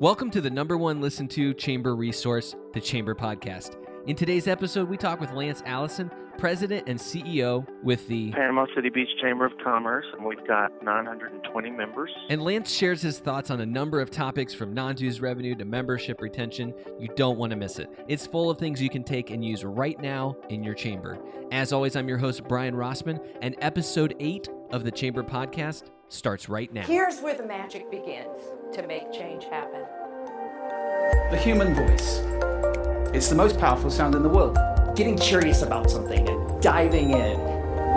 Welcome to the number one listened to chamber resource, the Chamber Podcast. In today's episode, we talk with Lance Allison, President and CEO with the Panama City Beach Chamber of Commerce, and we've got 920 members. And Lance shares his thoughts on a number of topics from non dues revenue to membership retention. You don't want to miss it. It's full of things you can take and use right now in your chamber. As always, I'm your host, Brian Rossman, and episode 8 of the Chamber Podcast starts right now. Here's where the magic begins to make change happen. The human voice. It's the most powerful sound in the world. Getting curious about something and diving in.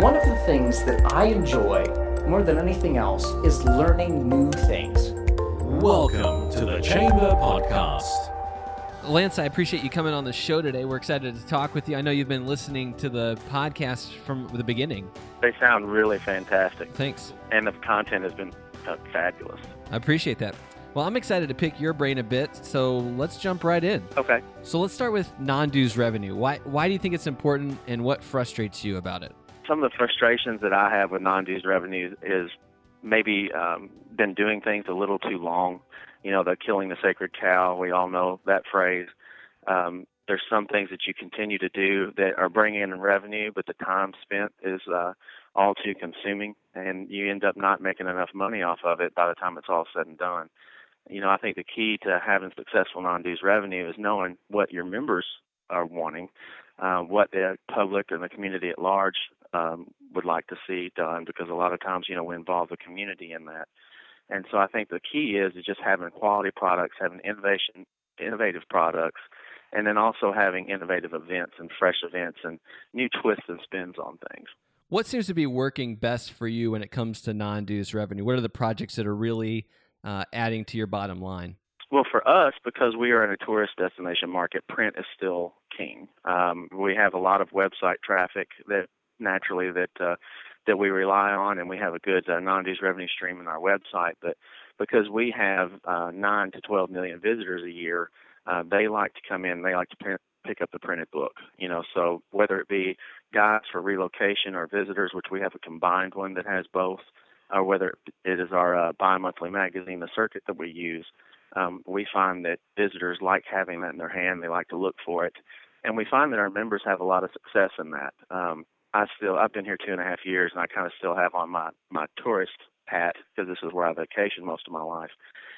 One of the things that I enjoy more than anything else is learning new things. Welcome to the Chamber Podcast. Lance, I appreciate you coming on the show today. We're excited to talk with you. I know you've been listening to the podcast from the beginning. They sound really fantastic. Thanks. And the content has been uh, fabulous. I appreciate that. Well, I'm excited to pick your brain a bit, so let's jump right in. Okay. So let's start with non-dues revenue. Why why do you think it's important and what frustrates you about it? Some of the frustrations that I have with non-dues revenue is maybe um, been doing things a little too long. You know, the killing the sacred cow. We all know that phrase. Um, there's some things that you continue to do that are bringing in revenue, but the time spent is uh, all too consuming, and you end up not making enough money off of it by the time it's all said and done. You know, I think the key to having successful non-dues revenue is knowing what your members are wanting, uh, what the public and the community at large um, would like to see done, because a lot of times, you know, we involve the community in that. And so I think the key is, is just having quality products, having innovation, innovative products, and then also having innovative events and fresh events and new twists and spins on things. What seems to be working best for you when it comes to non-dues revenue? What are the projects that are really uh, adding to your bottom line? Well, for us, because we are in a tourist destination market, print is still king. Um, we have a lot of website traffic that naturally that uh, that we rely on, and we have a good uh, non-dues revenue stream in our website. But because we have uh, nine to 12 million visitors a year, uh, they like to come in. They like to print, pick up the printed book. You know, so whether it be guides for relocation or visitors, which we have a combined one that has both, or whether it is our uh, bi-monthly magazine, the circuit that we use, um, we find that visitors like having that in their hand. They like to look for it, and we find that our members have a lot of success in that. Um, I still I've been here two and a half years, and I kind of still have on my my tourist hat because this is where I vacation most of my life.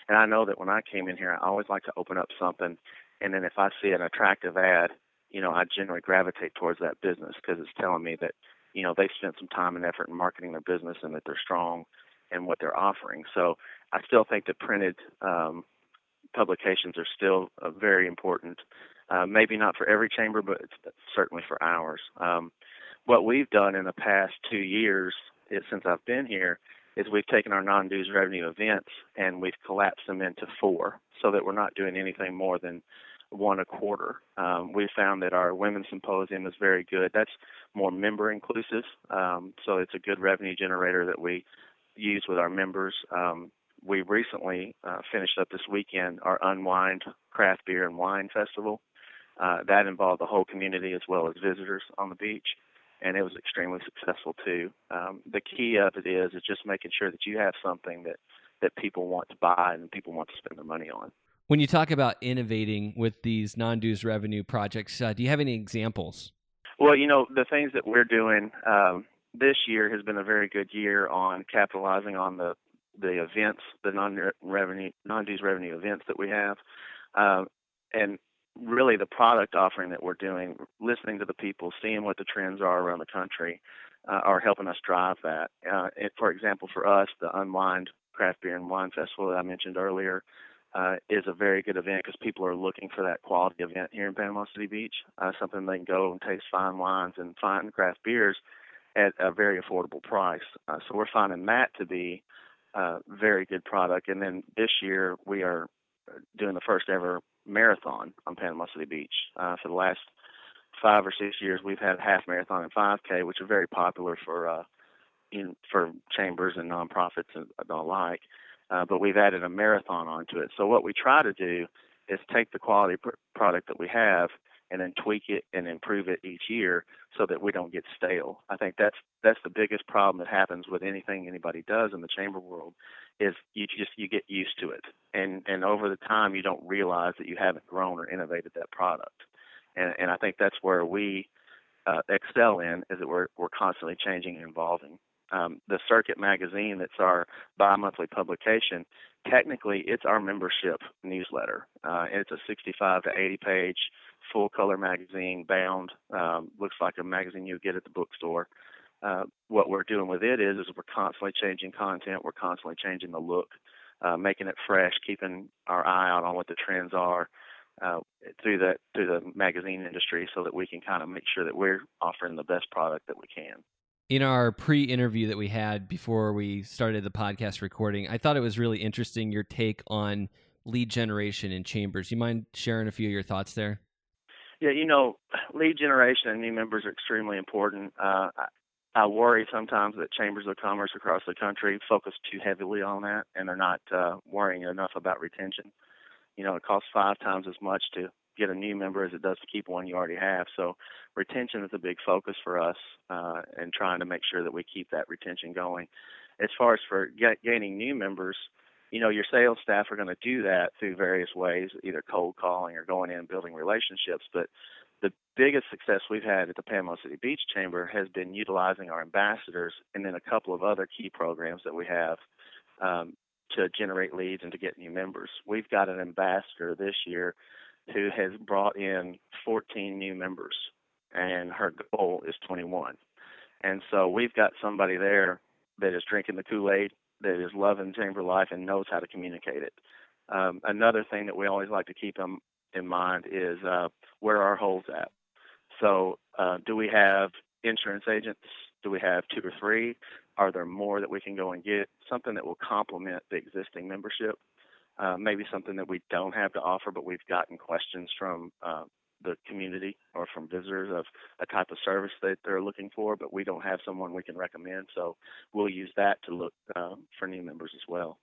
And I know that when I came in here, I always like to open up something, and then if I see an attractive ad, you know, I generally gravitate towards that business because it's telling me that you know they've spent some time and effort in marketing their business and that they're strong in what they're offering. So I still think the printed um, publications are still uh, very important. Uh, maybe not for every chamber, but certainly for ours. Um, what we've done in the past two years is, since I've been here is we've taken our non-dues revenue events and we've collapsed them into four so that we're not doing anything more than one a quarter. Um, we found that our women's symposium is very good. That's more member inclusive, um, so it's a good revenue generator that we use with our members. Um, we recently uh, finished up this weekend our Unwind Craft Beer and Wine Festival. Uh, that involved the whole community as well as visitors on the beach and it was extremely successful too. Um, the key of it is is just making sure that you have something that that people want to buy and people want to spend their money on. When you talk about innovating with these non-dues revenue projects, uh, do you have any examples? Well, you know the things that we're doing um, this year has been a very good year on capitalizing on the the events, the non-revenue non-dues revenue events that we have, um, and really the product offering that we're doing, listening to the people, seeing what the trends are around the country, uh, are helping us drive that. Uh, it, for example, for us, the Unwind Craft Beer and Wine Festival that I mentioned earlier uh, is a very good event because people are looking for that quality event here in Panama City Beach, uh, something they can go and taste fine wines and fine craft beers at a very affordable price. Uh, so we're finding that to be a uh, very good product. And then this year we are doing the first ever marathon on Panama City Beach. Uh, for the last five or six years, we've had a half marathon and 5K, which are very popular for uh, in for chambers and nonprofits and the like. Uh, but we've added a marathon onto it. So what we try to do is take the quality pr- product that we have and then tweak it and improve it each year so that we don't get stale. I think that's that's the biggest problem that happens with anything anybody does in the chamber world is you just you get used to it and and over the time you don't realize that you haven't grown or innovated that product. And and I think that's where we uh, excel in is that we're we're constantly changing and evolving. Um, the Circuit magazine, that's our bi-monthly publication, technically it's our membership newsletter. Uh, it's a 65 to 80 page full color magazine bound. Um, looks like a magazine you get at the bookstore. Uh, what we're doing with it is, is we're constantly changing content. We're constantly changing the look, uh, making it fresh, keeping our eye out on what the trends are uh, through the through the magazine industry, so that we can kind of make sure that we're offering the best product that we can. In our pre-interview that we had before we started the podcast recording, I thought it was really interesting your take on lead generation in chambers. You mind sharing a few of your thoughts there? Yeah, you know, lead generation and new members are extremely important. Uh, I, I worry sometimes that chambers of commerce across the country focus too heavily on that, and they're not uh, worrying enough about retention. You know, it costs five times as much to get a new member as it does to keep one you already have. So retention is a big focus for us, uh, and trying to make sure that we keep that retention going. As far as for get, gaining new members, you know, your sales staff are going to do that through various ways, either cold calling or going in and building relationships. But the biggest success we've had at the Panama City Beach Chamber has been utilizing our ambassadors and then a couple of other key programs that we have um, to generate leads and to get new members. We've got an ambassador this year who has brought in 14 new members, and her goal is 21. And so we've got somebody there that is drinking the Kool Aid, that is loving chamber life, and knows how to communicate it. Um, another thing that we always like to keep them in mind is uh, where are our holes at. So, uh, do we have insurance agents? Do we have two or three? Are there more that we can go and get? Something that will complement the existing membership. Uh, maybe something that we don't have to offer, but we've gotten questions from uh, the community or from visitors of a type of service that they're looking for, but we don't have someone we can recommend. So we'll use that to look uh, for new members as well.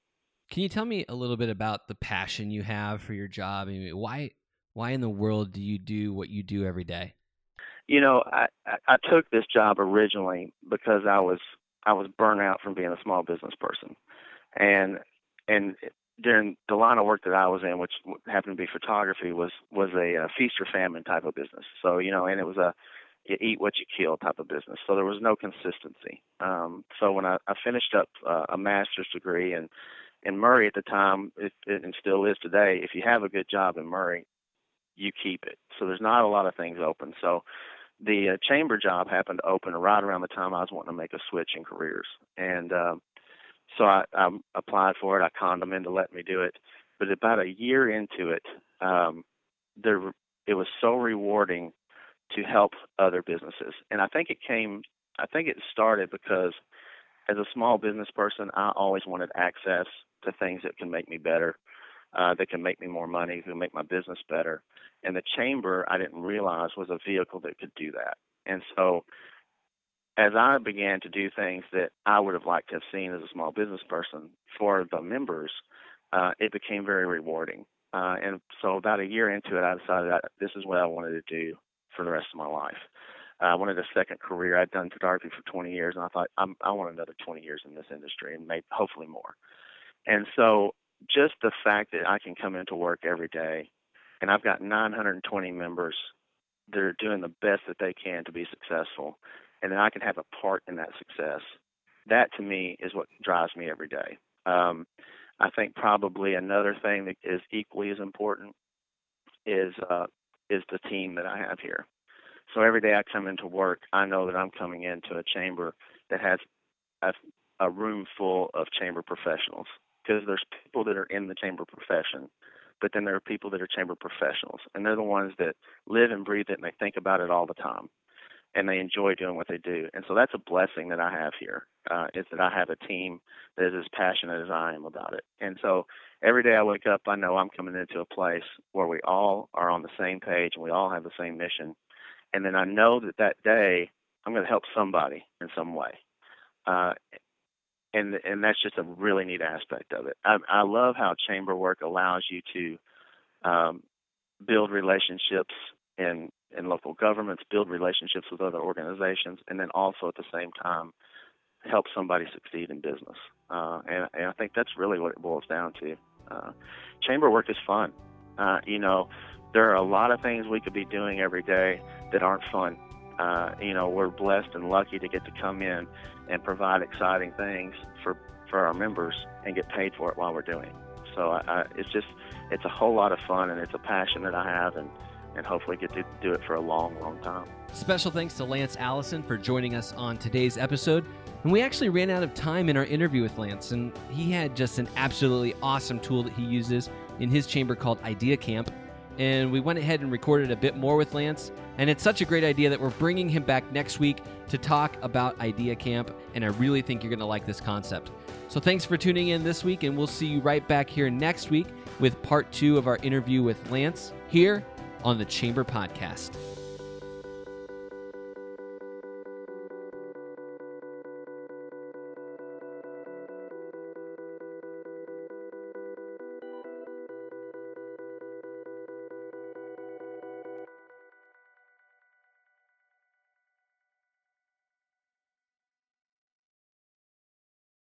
Can you tell me a little bit about the passion you have for your job? I mean, why why in the world do you do what you do every day? You know, I, I took this job originally because I was I was burnt out from being a small business person, and and during the line of work that I was in, which happened to be photography, was was a, a feast or famine type of business. So you know, and it was a you eat what you kill type of business. So there was no consistency. Um, so when I, I finished up uh, a master's degree and in Murray at the time, it, it, and still is today, if you have a good job in Murray, you keep it. So there's not a lot of things open. So the uh, chamber job happened to open right around the time I was wanting to make a switch in careers, and uh, so I, I applied for it. I conned them into letting me do it. But about a year into it, um, there it was so rewarding to help other businesses, and I think it came. I think it started because as a small business person, I always wanted access to things that can make me better, uh, that can make me more money, can make my business better. And the chamber, I didn't realize was a vehicle that could do that. And so, as I began to do things that I would have liked to have seen as a small business person for the members, uh, it became very rewarding. Uh, and so, about a year into it, I decided that this is what I wanted to do for the rest of my life. Uh, I wanted a second career. I'd done photography for 20 years, and I thought I'm, I want another 20 years in this industry, and maybe hopefully more. And so, just the fact that I can come into work every day and I've got 920 members that are doing the best that they can to be successful, and then I can have a part in that success. That to me is what drives me every day. Um, I think probably another thing that is equally as important is uh, is the team that I have here. So every day I come into work, I know that I'm coming into a chamber that has a, a room full of chamber professionals because there's people that are in the chamber profession but then there are people that are chamber professionals, and they're the ones that live and breathe it, and they think about it all the time, and they enjoy doing what they do. And so that's a blessing that I have here. Uh, is that I have a team that is as passionate as I am about it. And so every day I wake up, I know I'm coming into a place where we all are on the same page and we all have the same mission. And then I know that that day I'm going to help somebody in some way. Uh, and and that's just a really neat aspect of it. I, I love how chamber work allows you to um, build relationships in in local governments, build relationships with other organizations, and then also at the same time help somebody succeed in business. Uh, and, and I think that's really what it boils down to. Uh, chamber work is fun. Uh, you know, there are a lot of things we could be doing every day that aren't fun. Uh, you know, we're blessed and lucky to get to come in and provide exciting things for for our members and get paid for it while we're doing it. So I, I, it's just it's a whole lot of fun and it's a passion that I have and and hopefully get to do it for a long, long time. Special thanks to Lance Allison for joining us on today's episode. And we actually ran out of time in our interview with Lance, and he had just an absolutely awesome tool that he uses in his chamber called Idea Camp. And we went ahead and recorded a bit more with Lance, and it's such a great idea that we're bringing him back next week to talk about Idea Camp, and I really think you're going to like this concept. So thanks for tuning in this week, and we'll see you right back here next week with part two of our interview with Lance here on the Chamber Podcast.